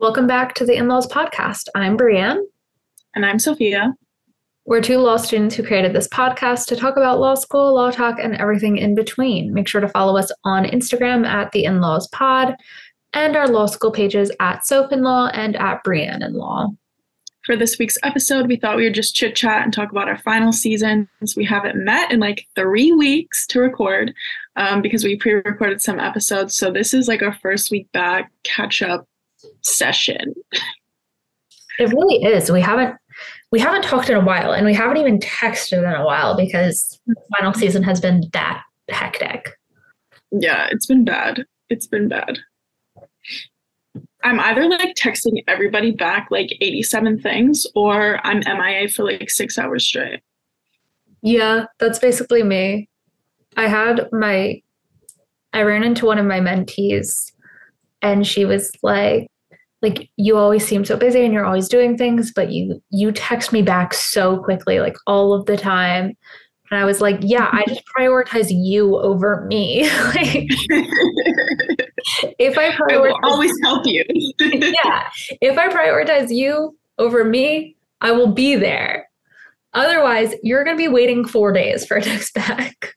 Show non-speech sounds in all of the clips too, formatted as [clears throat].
Welcome back to the In Laws podcast. I'm Brianne. And I'm Sophia. We're two law students who created this podcast to talk about law school, law talk, and everything in between. Make sure to follow us on Instagram at the In Laws Pod and our law school pages at Soph in Law and at Brianne in Law. For this week's episode, we thought we would just chit chat and talk about our final seasons. We haven't met in like three weeks to record um, because we pre recorded some episodes. So this is like our first week back catch up session. It really is. We haven't we haven't talked in a while and we haven't even texted in a while because final season has been that hectic. Yeah, it's been bad. It's been bad. I'm either like texting everybody back like 87 things or I'm MIA for like six hours straight. Yeah, that's basically me. I had my, I ran into one of my mentees and she was like, like you always seem so busy and you're always doing things, but you you text me back so quickly, like all of the time. And I was like, yeah, I just prioritize you over me. [laughs] like, if I prioritize, I will always help you. [laughs] yeah. If I prioritize you over me, I will be there. Otherwise, you're going to be waiting four days for a text back.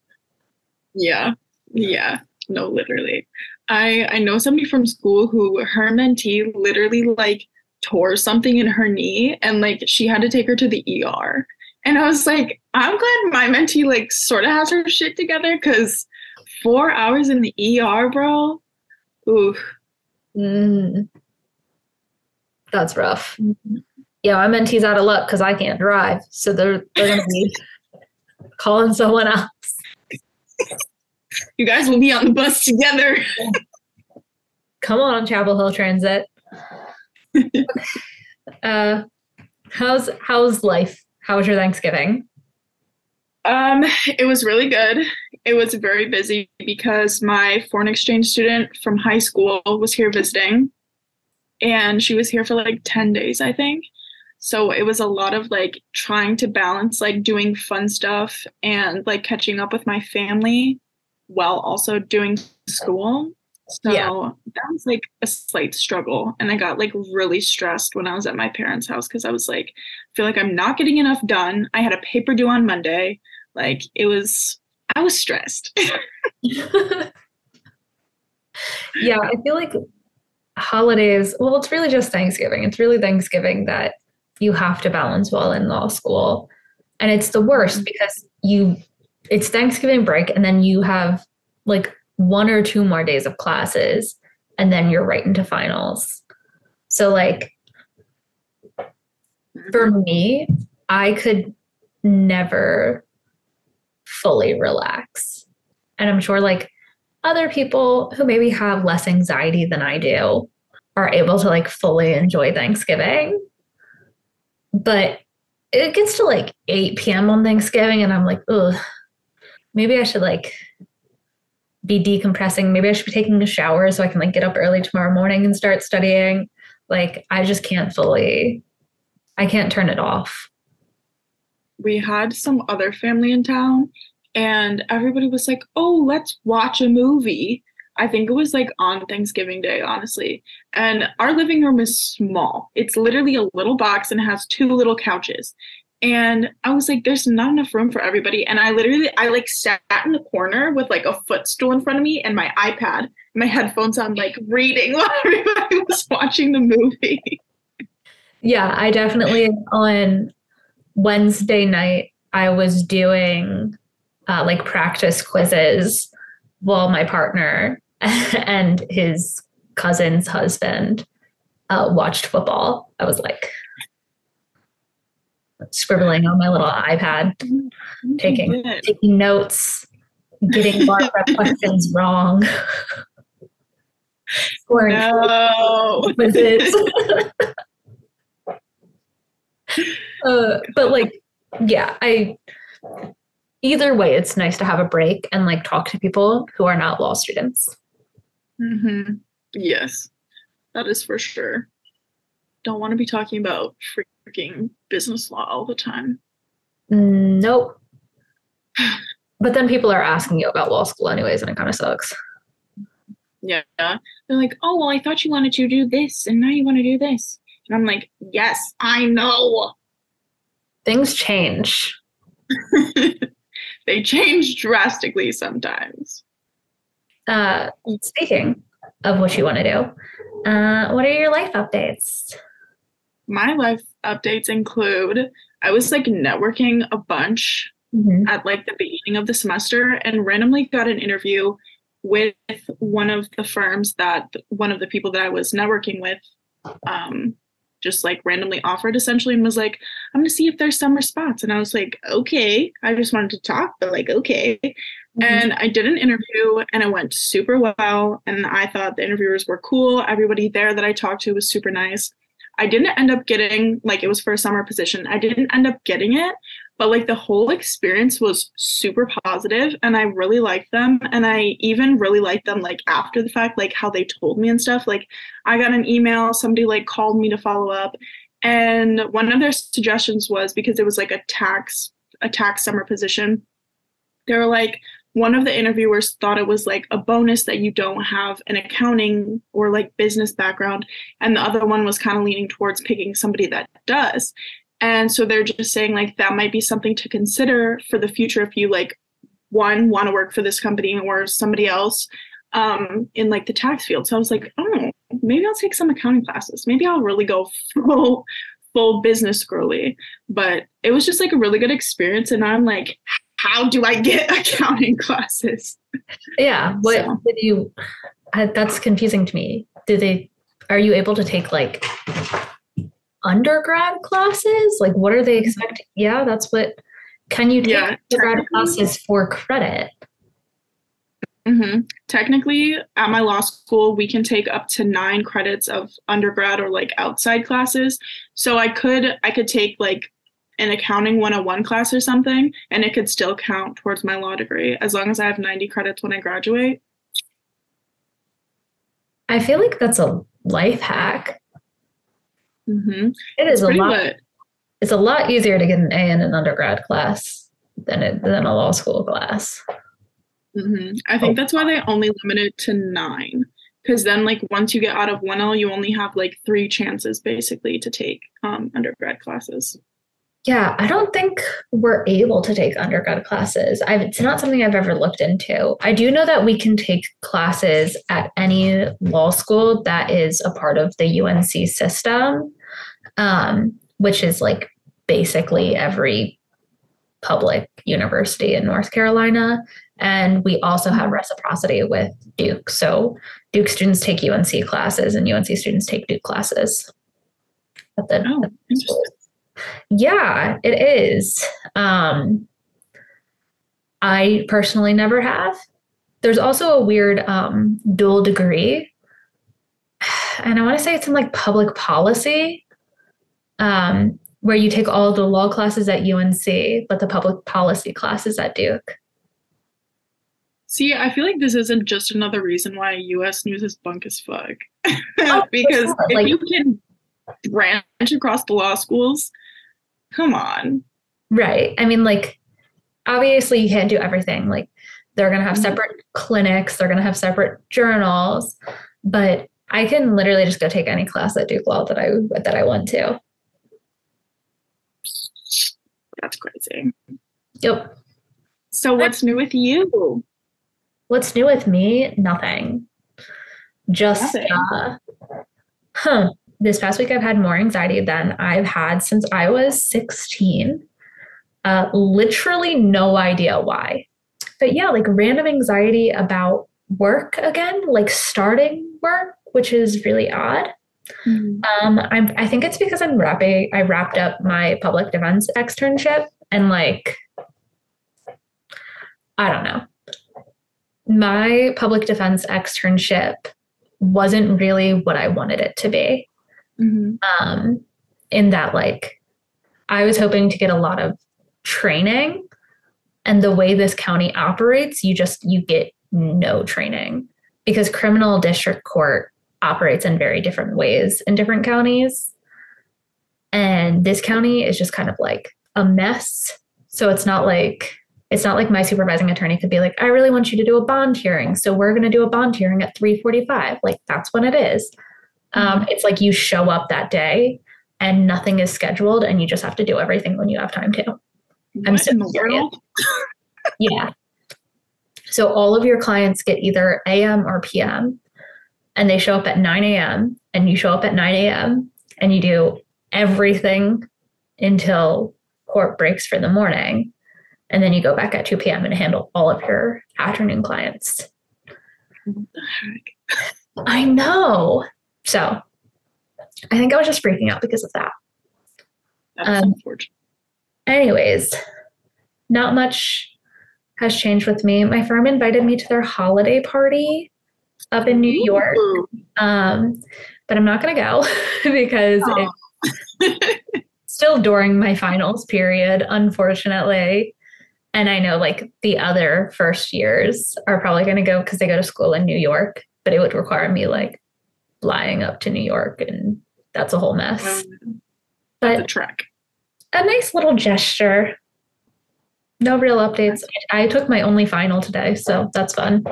Yeah. Yeah. No, literally. I I know somebody from school who her mentee literally like tore something in her knee and like she had to take her to the ER. And I was like, I'm glad my mentee like sort of has her shit together because four hours in the ER, bro. Ooh. Mm. That's rough. Mm-hmm. Yeah, my mentee's out of luck because I can't drive. So they're they're gonna be [laughs] calling someone else. You guys will be on the bus together. [laughs] Come on, Chapel Hill Transit. [laughs] uh, how's how's life? How was your Thanksgiving? Um, it was really good. It was very busy because my foreign exchange student from high school was here visiting, and she was here for like ten days, I think. So it was a lot of like trying to balance like doing fun stuff and like catching up with my family while also doing school. So yeah. that was like a slight struggle. And I got like really stressed when I was at my parents' house because I was like, I feel like I'm not getting enough done. I had a paper due on Monday. Like it was, I was stressed. [laughs] yeah, I feel like holidays, well, it's really just Thanksgiving. It's really Thanksgiving that you have to balance while in law school. And it's the worst mm-hmm. because you it's Thanksgiving break and then you have like one or two more days of classes and then you're right into finals. So like for me, I could never fully relax. And I'm sure like other people who maybe have less anxiety than I do are able to like fully enjoy Thanksgiving. But it gets to like 8 p.m. on Thanksgiving and I'm like, ugh, maybe I should like be decompressing. Maybe I should be taking a shower so I can like get up early tomorrow morning and start studying. Like I just can't fully I can't turn it off. We had some other family in town and everybody was like, "Oh, let's watch a movie." I think it was like on Thanksgiving Day, honestly. And our living room is small. It's literally a little box and has two little couches and i was like there's not enough room for everybody. And i literally i like sat in the corner with like a footstool in front of me and my ipad my headphones on like reading [laughs] while everybody was watching the movie. Yeah i definitely on wednesday night i was doing uh, like practice quizzes while my partner [laughs] and his cousin's husband uh, watched football. I was like scribbling on my little iPad, taking taking notes, getting [laughs] bar prep questions wrong. [laughs] no. [laughs] uh, but like, yeah, I. Either way, it's nice to have a break and like talk to people who are not law students. Mm-hmm. Yes, that is for sure. Don't want to be talking about freaking business law all the time. Nope. But then people are asking you about law school anyways, and it kind of sucks. Yeah. They're like, oh, well, I thought you wanted to do this and now you want to do this. And I'm like, yes, I know. Things change. [laughs] they change drastically sometimes. Uh, speaking of what you want to do, uh, what are your life updates? My life updates include I was like networking a bunch mm-hmm. at like the beginning of the semester and randomly got an interview with one of the firms that one of the people that I was networking with um, just like randomly offered essentially and was like, I'm gonna see if there's summer spots. And I was like, okay. I just wanted to talk, but like, okay. Mm-hmm. And I did an interview and it went super well. And I thought the interviewers were cool. Everybody there that I talked to was super nice. I didn't end up getting like it was for a summer position. I didn't end up getting it, but like the whole experience was super positive and i really liked them and i even really liked them like after the fact like how they told me and stuff like i got an email somebody like called me to follow up and one of their suggestions was because it was like a tax a tax summer position they were like one of the interviewers thought it was like a bonus that you don't have an accounting or like business background and the other one was kind of leaning towards picking somebody that does and so they're just saying like that might be something to consider for the future if you like one want to work for this company or somebody else um, in like the tax field. So I was like, oh, maybe I'll take some accounting classes. Maybe I'll really go full full business girly. But it was just like a really good experience. And I'm like, how do I get [laughs] accounting classes? Yeah. What so. did you? that's confusing to me. Did they? Are you able to take like undergrad classes? Like, what are they mm-hmm. expecting? Yeah, that's what. Can you take yeah, undergrad classes for credit? Mm-hmm. Technically, at my law school, we can take up to nine credits of undergrad or like outside classes. So I could I could take like an accounting 101 class or something, and it could still count towards my law degree as long as I have 90 credits when I graduate. I feel like that's a life hack. Mm-hmm. It is a lot. Lit. It's a lot easier to get an A in an undergrad class than it than a law school class. Mm-hmm. I think oh. that's why they only limit it to nine. Because then, like, once you get out of 1L, you only have like three chances basically to take um, undergrad classes. Yeah, I don't think we're able to take undergrad classes. I've, it's not something I've ever looked into. I do know that we can take classes at any law school that is a part of the UNC system um, which is like basically every public university in North Carolina. And we also have reciprocity with Duke. So Duke students take UNC classes and UNC students take Duke classes. But then, oh, yeah, it is. Um, I personally never have. There's also a weird um, dual degree. And I want to say it's in like public policy um, where you take all the law classes at UNC, but the public policy classes at Duke. See, I feel like this isn't just another reason why US news is bunk as fuck. [laughs] oh, because if like, you can branch across the law schools, come on. Right. I mean, like, obviously, you can't do everything. Like, they're going to have mm-hmm. separate clinics, they're going to have separate journals, but I can literally just go take any class at Duke Law that I that I want to. That's crazy. Yep. So what's new with you? What's new with me? Nothing. Just Nothing. uh huh. This past week I've had more anxiety than I've had since I was 16. Uh literally no idea why. But yeah, like random anxiety about work again, like starting work, which is really odd. Mm-hmm. Um, I'm, I think it's because I'm wrapping, I wrapped up my public defense externship and like, I don't know. My public defense externship wasn't really what I wanted it to be. Mm-hmm. Um, in that, like, I was hoping to get a lot of training, and the way this county operates, you just you get no training because criminal district court operates in very different ways in different counties. And this county is just kind of like a mess. So it's not like it's not like my supervising attorney could be like, I really want you to do a bond hearing. So we're going to do a bond hearing at 345. Like that's when it is. Um, it's like you show up that day and nothing is scheduled and you just have to do everything when you have time to. I'm What so in? [laughs] Yeah. So all of your clients get either AM or PM and they show up at 9 a.m. and you show up at 9 a.m. and you do everything until court breaks for the morning. And then you go back at 2 p.m. and handle all of your afternoon clients. What the heck? I know. So I think I was just freaking out because of that. That's Um, unfortunate. Anyways, not much has changed with me. My firm invited me to their holiday party up in New York. Um, but I'm not going to go [laughs] because Aw. it's still during my finals period, unfortunately. And I know like the other first years are probably going to go because they go to school in New York, but it would require me like flying up to New York and that's a whole mess. Um, the But trek. a nice little gesture. No real updates. I I took my only final today, so that's fun.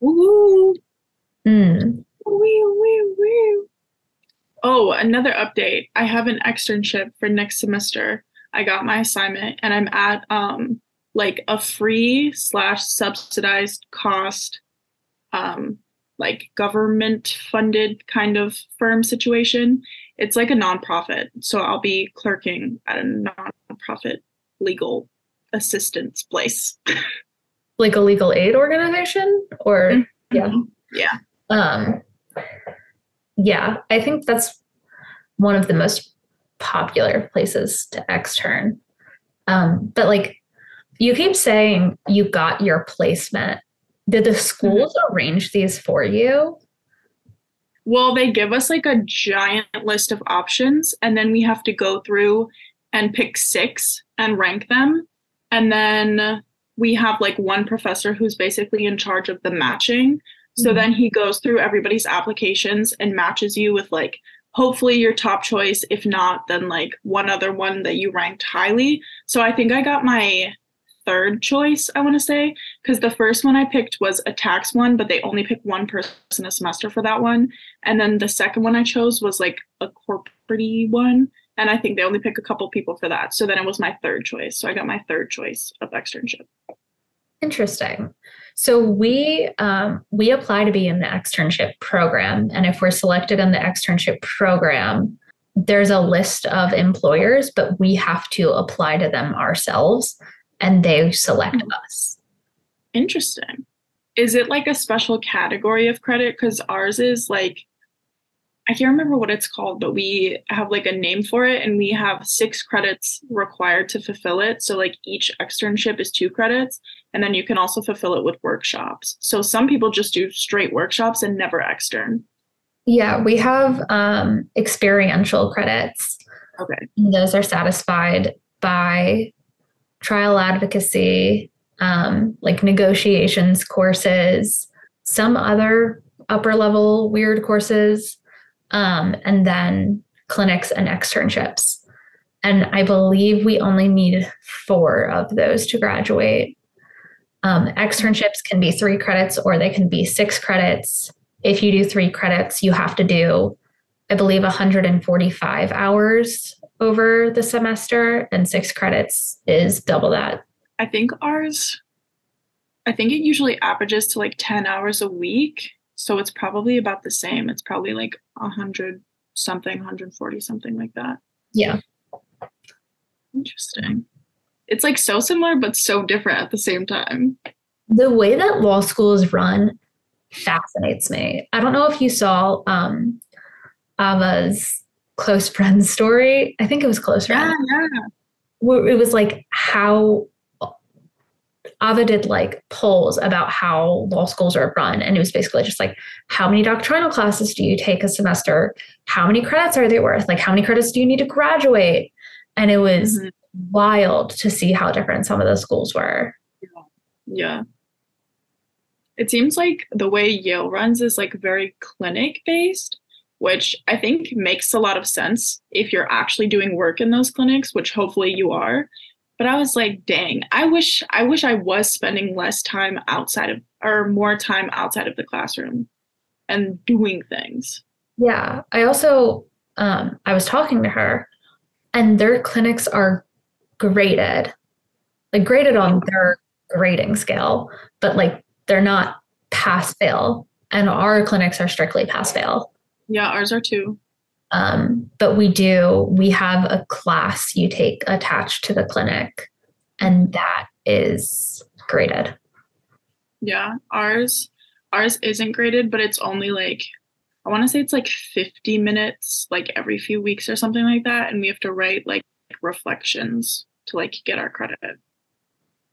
Woo. Mm. Woo, woo, woo. Oh, another update. I have an externship for next semester. I got my assignment and I'm at um like a free slash subsidized cost um like government funded kind of firm situation. It's like a nonprofit. So I'll be clerking at a nonprofit legal assistance place. [laughs] Like a legal aid organization or Yeah. Yeah. um yeah, I think that's one of the most popular places to extern. Um but like you keep saying you got your placement. Did the schools arrange these for you? Well, they give us like a giant list of options, and then we have to go through and pick six and rank them. And then we have like one professor who's basically in charge of the matching. So Mhm. then he goes through everybody's applications and matches you with like hopefully your top choice. If not, then like one other one that you ranked highly. So I think I got my third choice, I want to say, because the first one I picked was a tax one, but they only pick one person a semester for that one. And then the second one I chose was like a corporate one. And I think they only pick a couple people for that. So then it was my third choice. So I got my third choice of externship. Interesting. So we um, we apply to be in the externship program, and if we're selected in the externship program, there's a list of employers, but we have to apply to them ourselves, and they select us. Interesting. Is it like a special category of credit? Because ours is like, I can't remember what it's called, but we have like a name for it and we have six credits required to fulfill it. So, like, each externship is two credits. And then you can also fulfill it with workshops. So, some people just do straight workshops and never extern. Yeah, we have um, experiential credits. Okay. Those are satisfied by trial advocacy, um, like negotiations courses, some other upper level weird courses, um, and then clinics and externships. And I believe we only need four of those to graduate. Um, externships can be three credits or they can be six credits. If you do three credits, you have to do, I believe, 145 hours over the semester, and six credits is double that. I think ours, I think it usually averages to like 10 hours a week. So, it's probably about the same. It's probably like 100 something, 140 something like that. Yeah. Interesting. It's like so similar, but so different at the same time. The way that law school is run fascinates me. I don't know if you saw um, Ava's close friends story. I think it was close friends. yeah. where it was like how Ava did like polls about how law schools are run. And it was basically just like, how many doctrinal classes do you take a semester? How many credits are they worth? Like, how many credits do you need to graduate? And it was Mhm. wild to see how different some of those schools were. Yeah. It seems like the way Yale runs is like very clinic based, which I think makes a lot of sense if you're actually doing work in those clinics, which hopefully you are. but I was like, dang, I wish I wish I was spending less time outside of or more time outside of the classroom and doing things. Yeah. I also um I was talking to her and their clinics are graded. Like graded on their grading scale, but like they're not pass fail. And our clinics are strictly pass fail. Yeah, ours are too. Um, but we do, we have a class you take attached to the clinic, and that is graded. Yeah, ours ours isn't graded, but it's only like I want to say it's like 50 minutes like every few weeks or something like that and we have to write like reflections to like get our credit.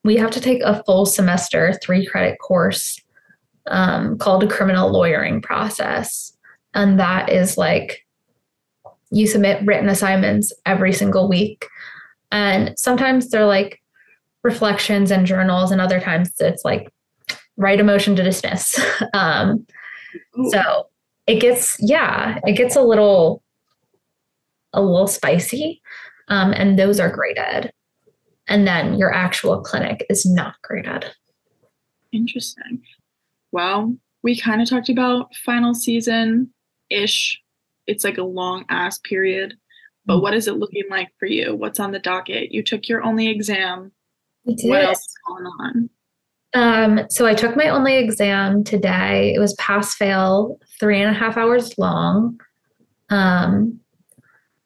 We have to take a full semester, 3 credit course um, called a criminal lawyering process and that is like you submit written assignments every single week. And sometimes they're like reflections and journals, and other times it's like write a motion to dismiss. [laughs] um, so it gets, yeah, it gets a little, a little spicy. Um, and those are graded. And then your actual clinic is not graded. Interesting. Well, we kind of talked about final season ish it's like a long ass period. But mm. what is it looking like for you? What's on the docket? You took your only exam. What else is going on? Um, so I took my only exam today. It was pass fail, three and a half hours long. Um,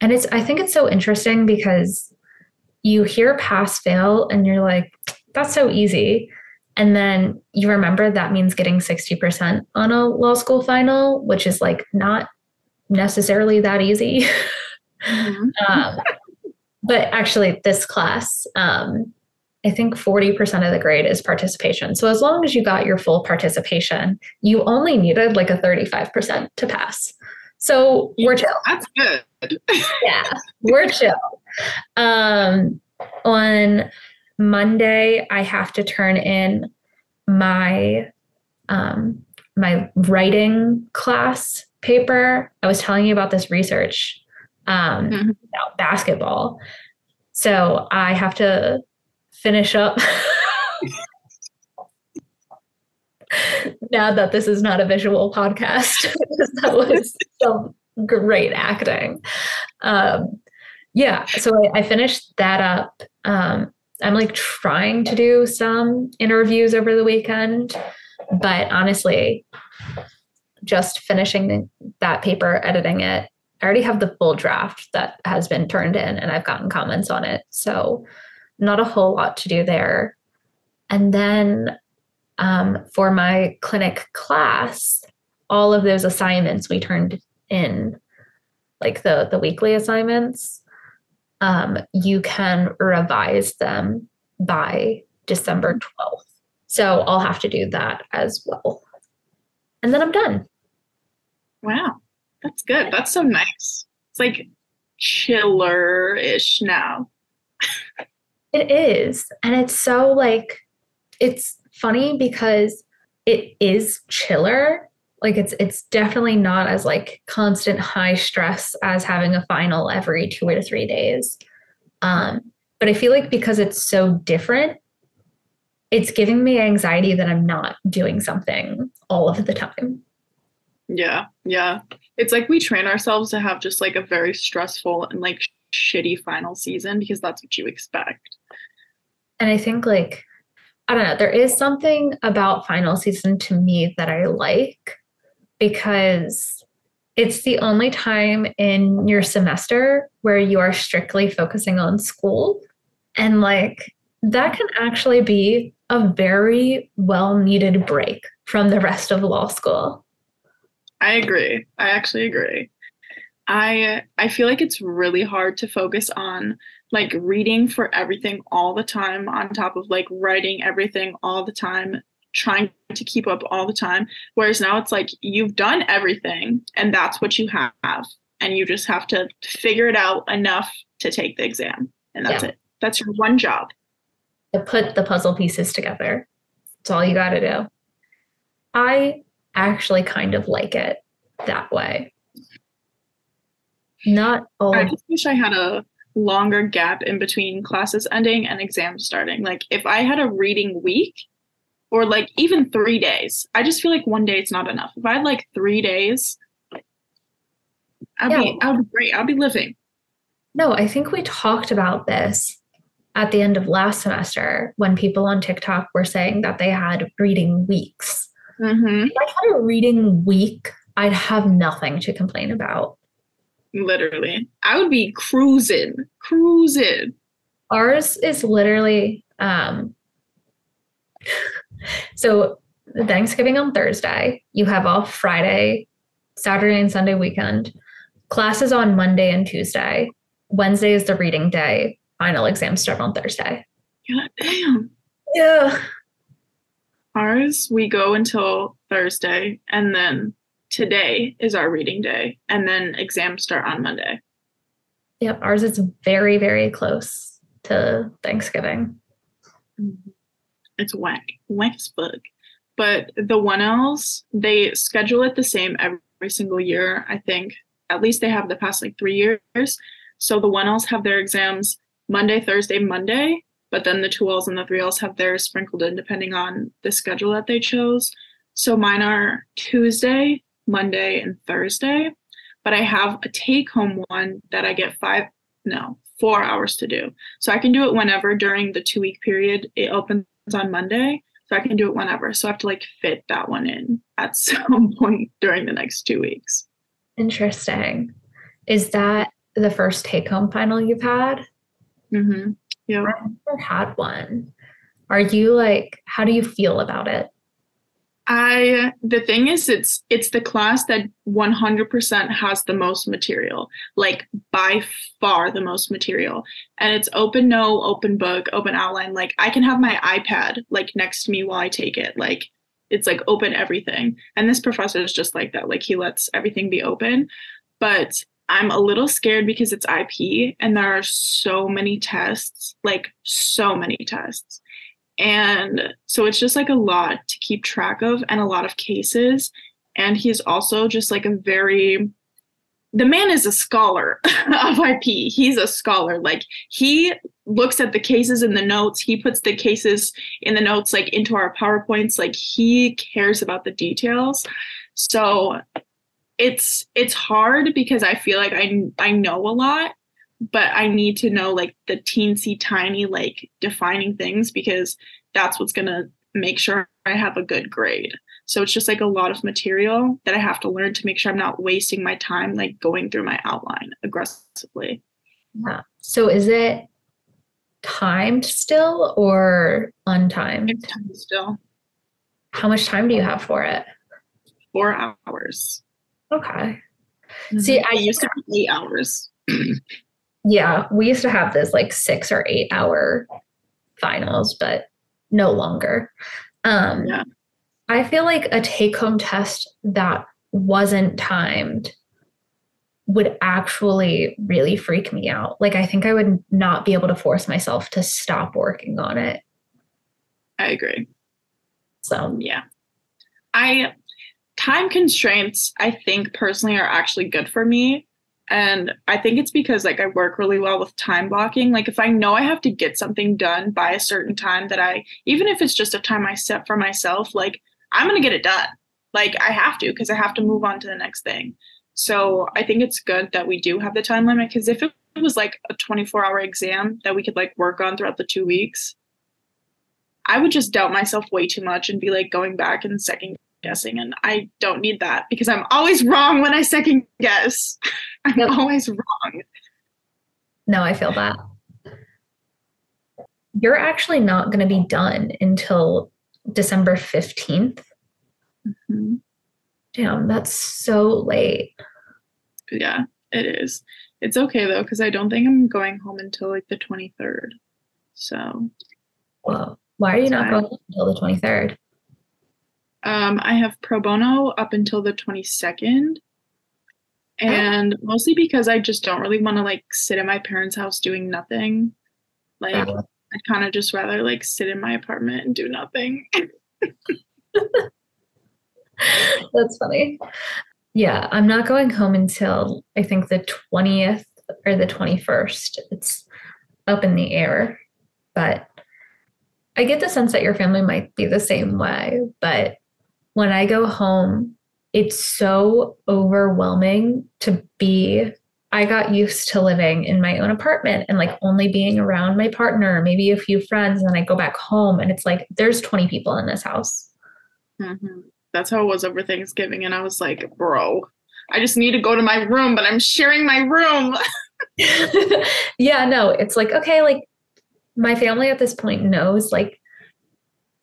and it's I think it's so interesting because you hear pass fail and you're like, that's so easy. And then you remember that means getting 60% on a law school final, which is like not necessarily that easy. [laughs] Mm-hmm. um, but actually, this class, um, I think 40% of the grade is participation. So as long as you got your full participation, you only needed like a 35% to pass. So we're chill. That's good. [laughs] yeah, we're chill. Um, on Monday, I have to turn in my um, my writing class paper, I was telling you about this research um, mm-hmm. about basketball. So I have to finish up. [laughs] now that this is not a visual podcast, [laughs] that was some great acting. Um, yeah, so I, I, finished that up. Um, I'm like trying to do some interviews over the weekend, but honestly, just finishing that paper, editing it. I already have the full draft that has been turned in and I've gotten comments on it. So, not a whole lot to do there. And then um, for my clinic class, all of those assignments we turned in, like the, the weekly assignments, um, you can revise them by December 12th. So I'll have to do that as well. And then I'm done. Wow, that's good. That's so nice. It's like chiller ish now. it is. And it's so like, it's funny because it is chiller. Like it's it's definitely not as like constant high stress as having a final every two or three days. Um, but I feel like because it's so different, it's giving me anxiety that I'm not doing something all of the time. Yeah, yeah. It's like we train ourselves to have just like a very stressful and like shitty final season because that's what you expect. And I think like I don't know, there is something about final season to me that I like because it's the only time in your semester where you are strictly focusing on school. And like that can actually be a very well needed break from the rest of law school. I agree. I actually agree. I I feel like it's really hard to focus on like reading for everything all the time on top of like writing everything all the time, trying to keep up all the time. Whereas now it's like you've done everything and that's what you have and you just have to figure it out enough to take the exam and that's yeah. it. That's your one job. To put the puzzle pieces together. That's all you got to do. I actually kind of like it that way. Not all. I just wish I had a longer gap in between classes ending and exams starting. Like if I had a reading week or like even 3 days, I just feel like one day it's not enough. If I had like 3 days, I'd Yeah. be I'd be great. I'd be living. No, I think we talked about this at the end of last semester when people on TikTok were saying that they had reading weeks. Mhm. If I had a reading week, I'd have nothing to complain about. Literally. I would be cruising. Cruising. Ours is literally um so Thanksgiving on Thursday, you have off Friday, Saturday and Sunday weekend. Classes on Monday and Tuesday. Wednesday is the reading day. Final exams start on Thursday. God damn. Yeah. Ours, we go until Thursday, and then today is our reading day, and then exams start on Monday. Yep. Ours is very, very close to Thanksgiving. Mm-hmm. It's whack, as. But the one L's, they schedule it the same every single year. I think at least they have the past like three years. So the one L's have their exams Monday, Thursday, Monday, but then the two L's and the three L's have theirs sprinkled in depending on the schedule that they chose. So mine are Tuesday, Monday, and Thursday. But I have a take home one that I get five, no, four hours to do. So I can do it whenever during the two week period. It opens on Monday. So I can do it whenever. So I have to like fit that one in at [laughs] some point during the next two weeks. Interesting. Is that the first take home final you've had? Mm-hmm. Yeah. I've never had one. Are you like, how do you feel about it? I the thing is it's it's the class that 100% has the most material, like by far the most material. And it's open no, open book, open outline. Like I can have my iPad like next to me while I take it. Like it's like open everything. And this professor is just like that. Like he lets everything be open. But I'm a little scared because it's IP and there are so many tests, like so many tests. And so it's just like a lot to keep track of and a lot of cases. And he's also just like a very, the man is a scholar [laughs] of IP. He's a scholar. Like he looks at the cases in the notes, he puts the cases in the notes like into our PowerPoints. Like he cares about the details. So it's it's hard because I feel like I I know a lot, but I need to know like the teensy tiny like defining things because that's what's gonna make sure I have a good grade. So it's just like a lot of material that I have to learn to make sure I'm not wasting my time like going through my outline aggressively. Yeah. So is it timed still or untimed? It's time still How much time do you have for it? four hours. Okay. Mm-hmm. See, I it used to be eight hours. [clears throat] Yeah, we used to have this like six or eight hour finals, but no longer. Um, Yeah. I feel like a take home test that wasn't timed would actually really freak me out. Like, I think I would not be able to force myself to stop working on it. I agree. So, yeah i time constraints i think personally are actually good for me and i think it's because like i work really well with time blocking. Like if i know i have to get something done by a certain time that i even if it's just a time i set for myself like i'm going to get it done. Like i have to because i have to move on to the next thing. So i think it's good that we do have the time limit because if it was like a 24 hour exam that we could like work on throughout the two weeks I would just doubt myself way too much and be like going back and second guessing. And I don't need that because I'm always wrong when I second guess. [laughs] I'm Yep. always wrong. no, I feel that. You're actually not going to be done until December 15th. Mhm. Damn, that's so late. Yeah, it is. It's okay though because I don't think I'm going home until like the 23rd. So Whoa. Why are you not going until the 23rd? Um, I have pro bono up until the 22nd. And mostly because I just don't really want to like sit at my parents' house doing nothing. Like Uh, I'd kind of just rather like sit in my apartment and do nothing. [laughs] That's funny. Yeah, I'm not going home until I think the 20th or the 21st. It's up in the air. But I get the sense that your family might be the same way. But when I go home, it's so overwhelming to be. I got used to living in my own apartment and like only being around my partner, maybe a few friends. And then I go back home and it's like, there's 20 people in this house. Mm-hmm. That's how it was over Thanksgiving. And I was like, bro, I just need to go to my room, but I'm sharing my room. [laughs] [laughs] yeah, no, it's like, okay, like my family at this point knows like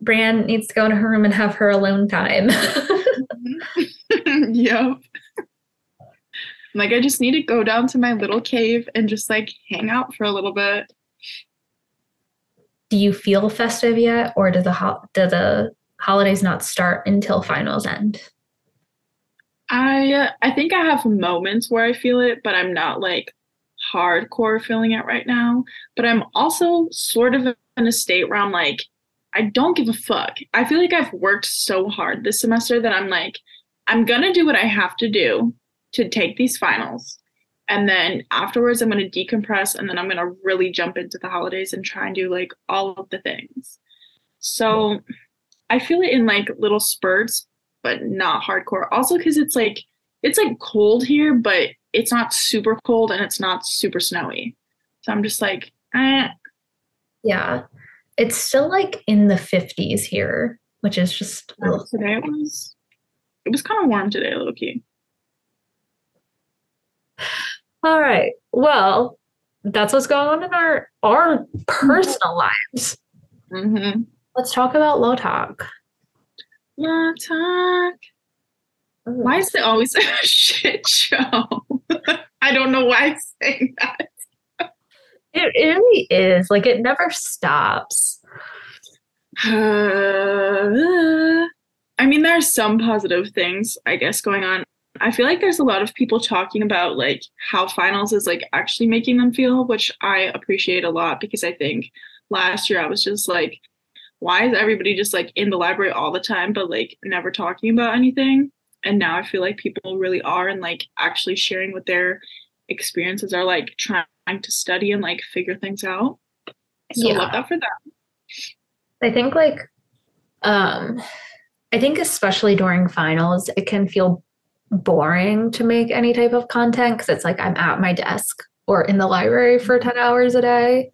Bran needs to go into her room and have her alone time. [laughs] yep. Like I just need to go down to my little cave and just like hang out for a little bit. Do you feel festive yet, or do the ho- do the holidays not start until finals end? I uh, I think I have moments where I feel it, but I'm not like hardcore feeling it right now. But I'm also sort of in a state where I'm like, I don't give a fuck. I feel like I've worked so hard this semester that I'm like, I'm gonna do what I have to do to take these finals. And then afterwards, I'm gonna decompress and then I'm gonna really jump into the holidays and try and do like all of the things. So I feel it in like little spurts, but not hardcore. Also, because it's like it's like cold here, but it's not super cold and it's not super snowy. So I'm just like, eh. Yeah. It's still like in the 50s here, which is just today it was it was kind of warm today, low key. [sighs] All right. Well, that's what's going on in our our personal lives. Mm-hmm. Let's talk about low talk. Low talk. Why is it always [laughs] a shit show? [laughs] I don't know why I'm saying that. It really is. Like it never stops. Uh, [sighs] I mean, there are some positive things, I guess, going on. I feel like there's a lot of people talking about like how finals is like actually making them feel, which I appreciate a lot because I think last year I was just like, why is everybody just like in the library all the time but like never talking about anything? And now I feel like people really are and like actually sharing what their experiences are like trying to study and like figure things out. So yeah. love that for them. I think like um I think especially during finals it can feel boring to make any type of content because it's like I'm at my desk or in the library for 10 hours a day.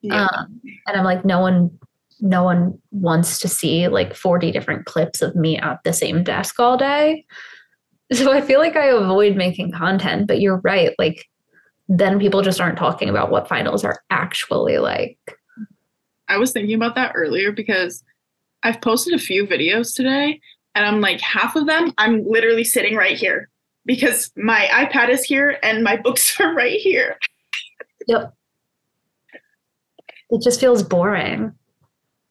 Yeah. Um, and I'm like, no one no one wants to see like 40 different clips of me at the same desk all day. So I feel like I avoid making content, but you're right. Like, then people just aren't talking about what finals are actually like. I was thinking about that earlier because I've posted a few videos today, and I'm like, half of them, I'm literally sitting right here because my iPad is here and my [laughs] books are right here. Yep. It just feels boring.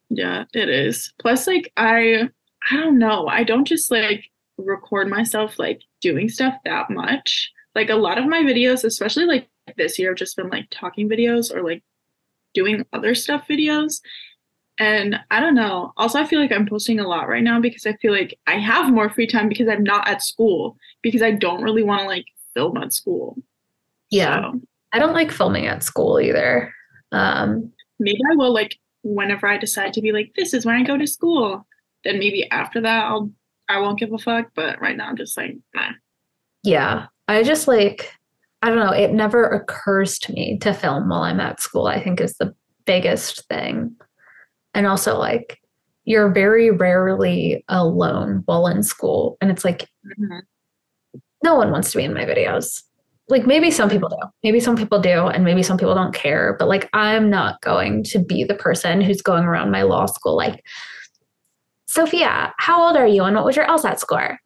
Yeah, it is. Plus, like, I, I don't know. I don't just like record myself like doing stuff that much. Like, a lot of my videos, especially like this year, have just been like talking videos or like doing other stuff videos. And I don't know. Also, I feel like I'm posting a lot right now because I feel like I have more free time because I'm not at school because I don't really want to like film at school. Yeah. So. I don't like filming at school either. Um, maybe I will like whenever I decide to be like, this is when I go to school, then maybe after that I'll I won't give a fuck. But right now I'm just like, nah. Yeah. I just like I don't know, it never occurs to me to film while I'm at school, I think is the biggest thing. And also like you're very rarely alone while in school. And it's like mm-hmm. no one wants to be in my videos like maybe some people do maybe some people do and maybe some people don't care but like i'm not going to be the person who's going around my law school like sophia how old are you and what was your lsat score?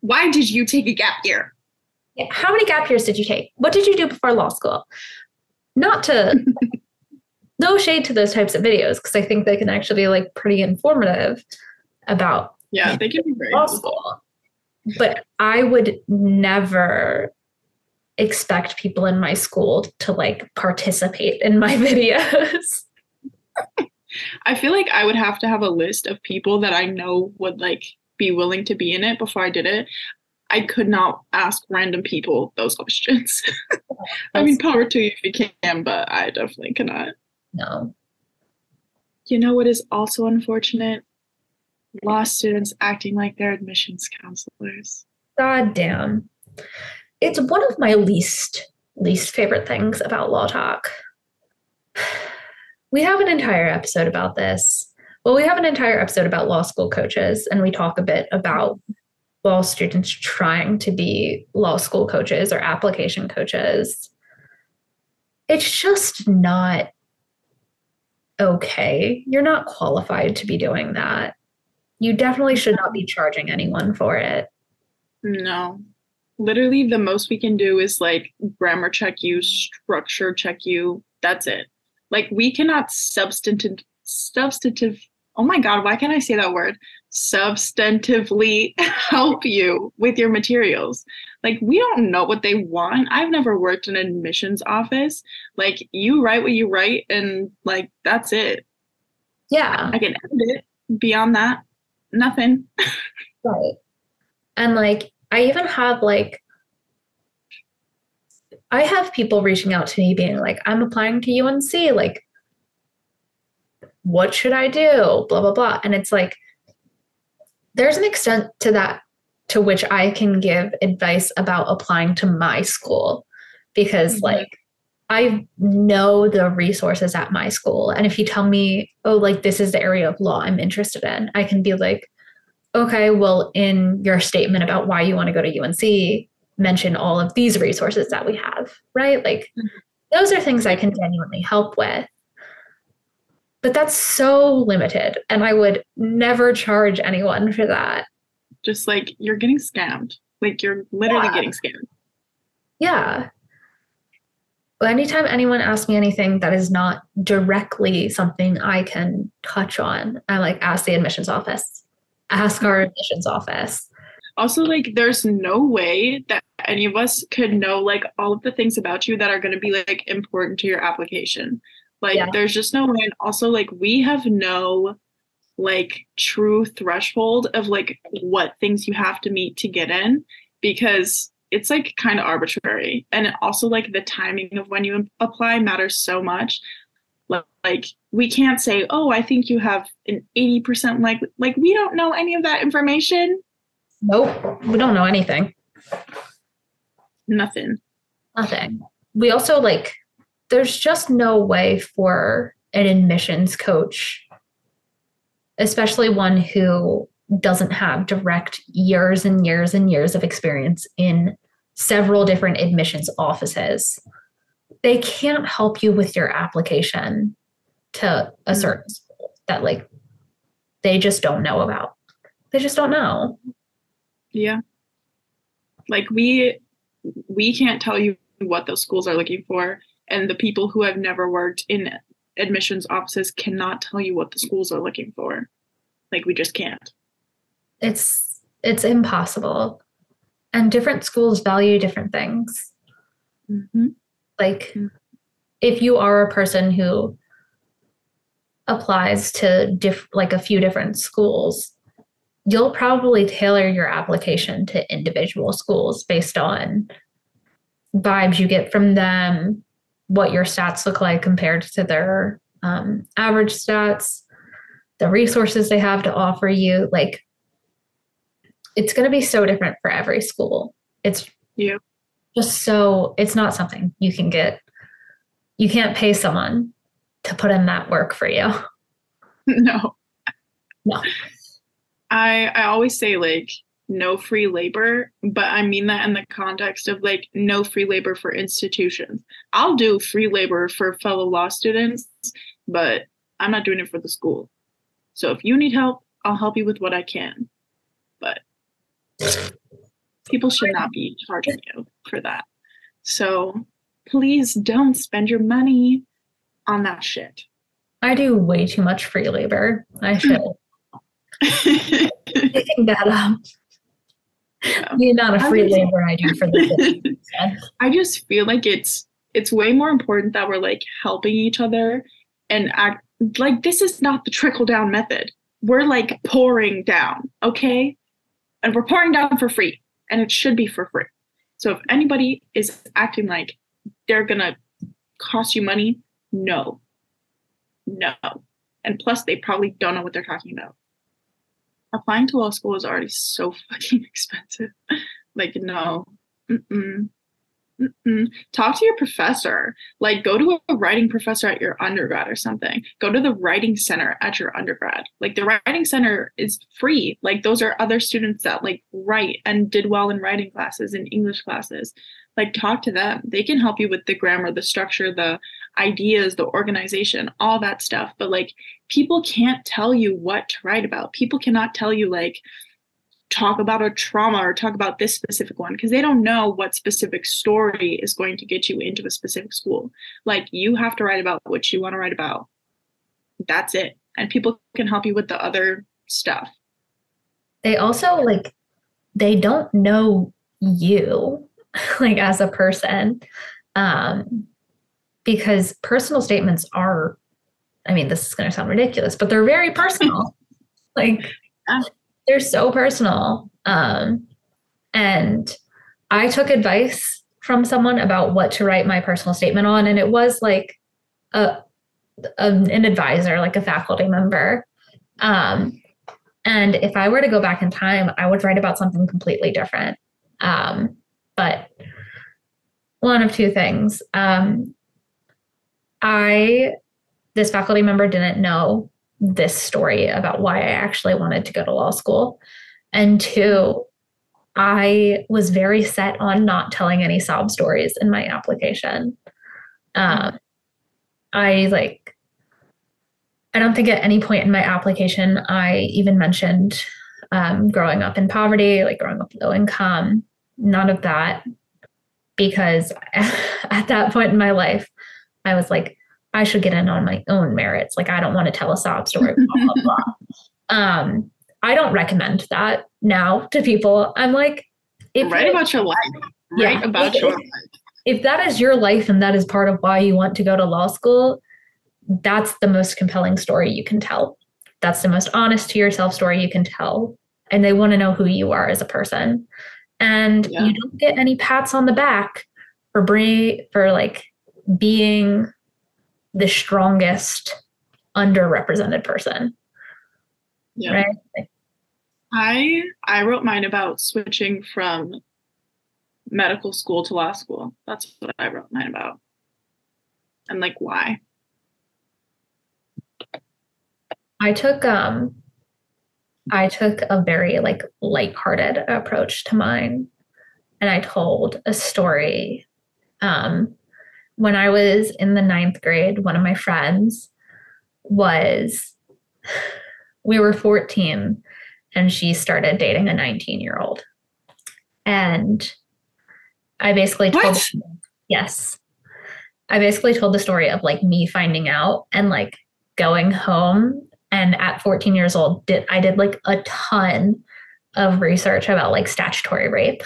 Why did you take a gap year? Yeah, how many gap years did you take? What did you do before law school? Not to [laughs] no shade to those types of videos because i think they can actually be like pretty informative about yeah they can be very law school. But I would never expect people in my school to like participate in my [laughs] videos. I feel like I would have to have a list of people that I know would like be willing to be in it before I did it. I could not ask random people those questions. [laughs] I mean, power to you if you can, but I definitely cannot. No. You know what is also unfortunate? Law students acting like they're admissions counselors. God damn. It's one of my least least favorite things about law talk. [sighs] We have an entire episode about this. Well, we have an entire episode about law school coaches, and we talk a bit about law students trying to be law school coaches or application coaches. It's just not okay. You're not qualified to be doing that. You definitely should not be charging anyone for it. No. Literally, the most we can do is like grammar check you, structure check you. That's it. Like, we cannot substantive, substantive, oh my God, why can't I say that word? Substantively [laughs] help you with your materials. Like, we don't know what they want. I've never worked in an admissions office. Like, you write what you write, and like, that's it. Yeah. I can edit it. Beyond that, nothing. [laughs] Right. And like, I even have like, I have people reaching out to me being like, I'm applying to UNC. Like, what should I do? Blah, blah, blah. And it's like, there's an extent to that to which I can give advice about applying to my school because, mm-hmm. like, I know the resources at my school. And if you tell me, oh, like, this is the area of law I'm interested in, I can be like, okay, well, in your statement about why you want to go to UNC, mention all of these resources that we have, right? Like, mm-hmm. those are things I can genuinely help with. But that's so limited. And I would never charge anyone for that. Just like you're getting scammed. Like, you're literally yeah. getting scammed. Yeah. Well, anytime anyone asks me anything that is not directly something I can touch on, I like ask the admissions office ask our admissions office. Also, like, there's no way that any of us could know like all of the things about you that are going to be like important to your application. Like, yeah. there's just no way. And also, like, we have no like true threshold of like what things you have to meet to get in because it's like kind of arbitrary and also like the timing of when you apply matters so much like we can't say oh i think you have an 80% like like we don't know any of that information nope we don't know anything nothing nothing we also like there's just no way for an admissions coach especially one who doesn't have direct years and years and years of experience in several different admissions offices they can't help you with your application to a mm-hmm. certain school that like they just don't know about. They just don't know. Yeah. Like we we can't tell you what those schools are looking for and the people who have never worked in admissions offices cannot tell you what the schools are looking for. Like we just can't. It's it's impossible. And different schools value different things. Mm-hmm. Like mm-hmm. if you are a person who applies to diff- like a few different schools, you'll probably tailor your application to individual schools based on vibes you get from them, what your stats look like compared to their um, average stats, the resources they have to offer you. Like, it's going to be so different for every school. It's yeah. just so, it's not something you can get. You can't pay someone to put in that work for you. [laughs] No. No. I I always say like no free labor, but I mean that in the context of like no free labor for institutions. I'll do free labor for fellow law students, but I'm not doing it for the school. So if you need help, I'll help you with what I can. But people should not be charging you for that. So please don't spend your money on that shit. I do way too much free labor. I hmm. should picking that up. Yeah. The amount of free labor I do for the [laughs] I just feel like it's it's way more important that we're like helping each other and act like this is not the trickle down method. We're like pouring down, okay? And we're pouring down for free. and it should be for free. So if anybody is acting like they're gonna cost you money, no. No. And plus they probably don't know what they're talking about. Applying to law school is already so [laughs] fucking expensive. like no. Mm-mm. Mm-mm. Talk to your professor. Like, go to a writing professor at your undergrad or something. Go to the writing center at your undergrad. Like, the writing center is free. Like, those are other students that like write and did well in writing classes and English classes. Like, talk to them. They can help you with the grammar, the structure, the ideas, the organization, all that stuff. But like, people can't tell you what to write about. People cannot tell you, like, talk about a trauma or talk about this specific one because they don't know what specific story is going to get you into a specific school. Like you have to write about what you want to write about. That's it. And people can help you with the other stuff. They also like they don't know you [laughs] like as a person um because personal statements are I mean this is going to sound ridiculous but they're very personal. [laughs] like they're so personal. Um, and I took advice from someone about what to write my personal statement on, and it was like a, a an advisor, like a faculty member. Um, and if I were to go back in time, I would write about something completely different. Um, but one of two things. Um, I this faculty member didn't know this story about why I actually wanted to go to law school. And two, I was very set on not telling any sob stories in my application. Um, I like, I don't think at any point in my application I even mentioned um, growing up in poverty, like growing up low income, none of that. Because [laughs] at that point in my life, I was like, I should get in on my own merits. Like I don't want to tell a sob story. Blah, blah, blah. [laughs] Um, I don't recommend that now to people. I'm like, if write about your life. Write yeah, about your life. If that is your life and that is part of why you want to go to law school, that's the most compelling story you can tell. That's the most honest to yourself story you can tell. And they want to know who you are as a person. And yeah. you don't get any pats on the back for bring for like being the strongest underrepresented person. Yeah. Right? I I wrote mine about switching from medical school to law school. That's what I wrote mine about. And like why. I took um I took a very like lighthearted approach to mine and I told a story um when I was in the ninth grade, one of my friends was, we were 14 and she started dating a 19 year old. And I basically told, what? yes, I basically told the story of like me finding out and like going home. And at 14 years old, did I did like a ton of research about like statutory rape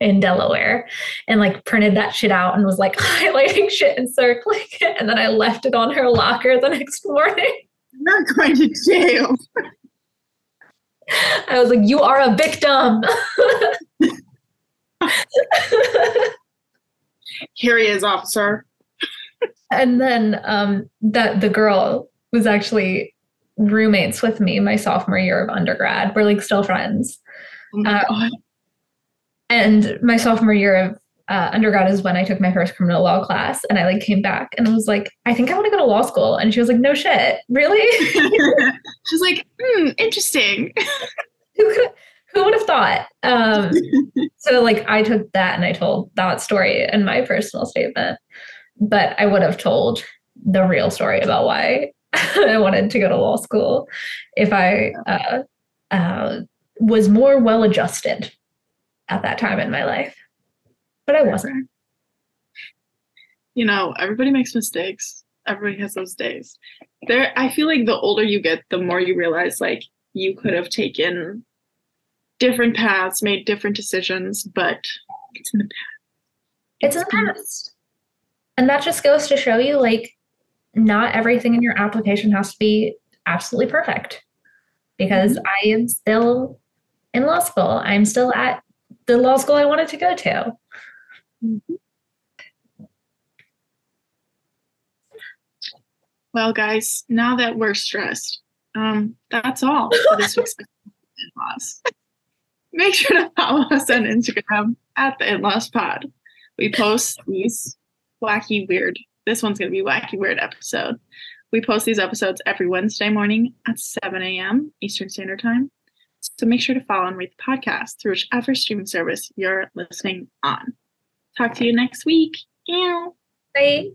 in Delaware and like printed that shit out and was like [laughs] highlighting shit and circling it. And then I left it on her locker the next morning. You're going to jail. [laughs] I was like, you are a victim. [laughs] Here he is, officer. and then um, that the girl was actually roommates with me my sophomore year of undergrad. We're like still friends. Oh um, and my sophomore year of uh, undergrad is when I took my first criminal law class, and I like came back and was like, I think I want to go to law school. And she was like, No shit, really? [laughs] [laughs] She's like, hmm, interesting. who could who would have thought? Um, [laughs] so like I took that and I told that story in my personal statement, but I would have told the real story about why [laughs] I wanted to go to law school if I uh, uh, was more well adjusted at that time in my life. But I wasn't. You know, everybody makes mistakes. Everybody has those days. There I feel like the older you get, the more you realize like you could have taken different paths, made different decisions, but it's in the past. It's, it's in the past. And that just goes to show you like not everything in your application has to be absolutely perfect because mm-hmm. I am still in law school. I'm still at the law school I wanted to go to. Mm-hmm. Well, guys, now that we're stressed, um, that's all for this week's [laughs] in-laws. Make sure to follow us on Instagram at the in-laws pod. We post these wacky, weird. This one's gonna be wacky, weird episode. We post these episodes every Wednesday morning at 7 a.m. Eastern Standard Time. So make sure to follow and rate the podcast through whichever streaming service you're listening on. Talk to you next week. Bye.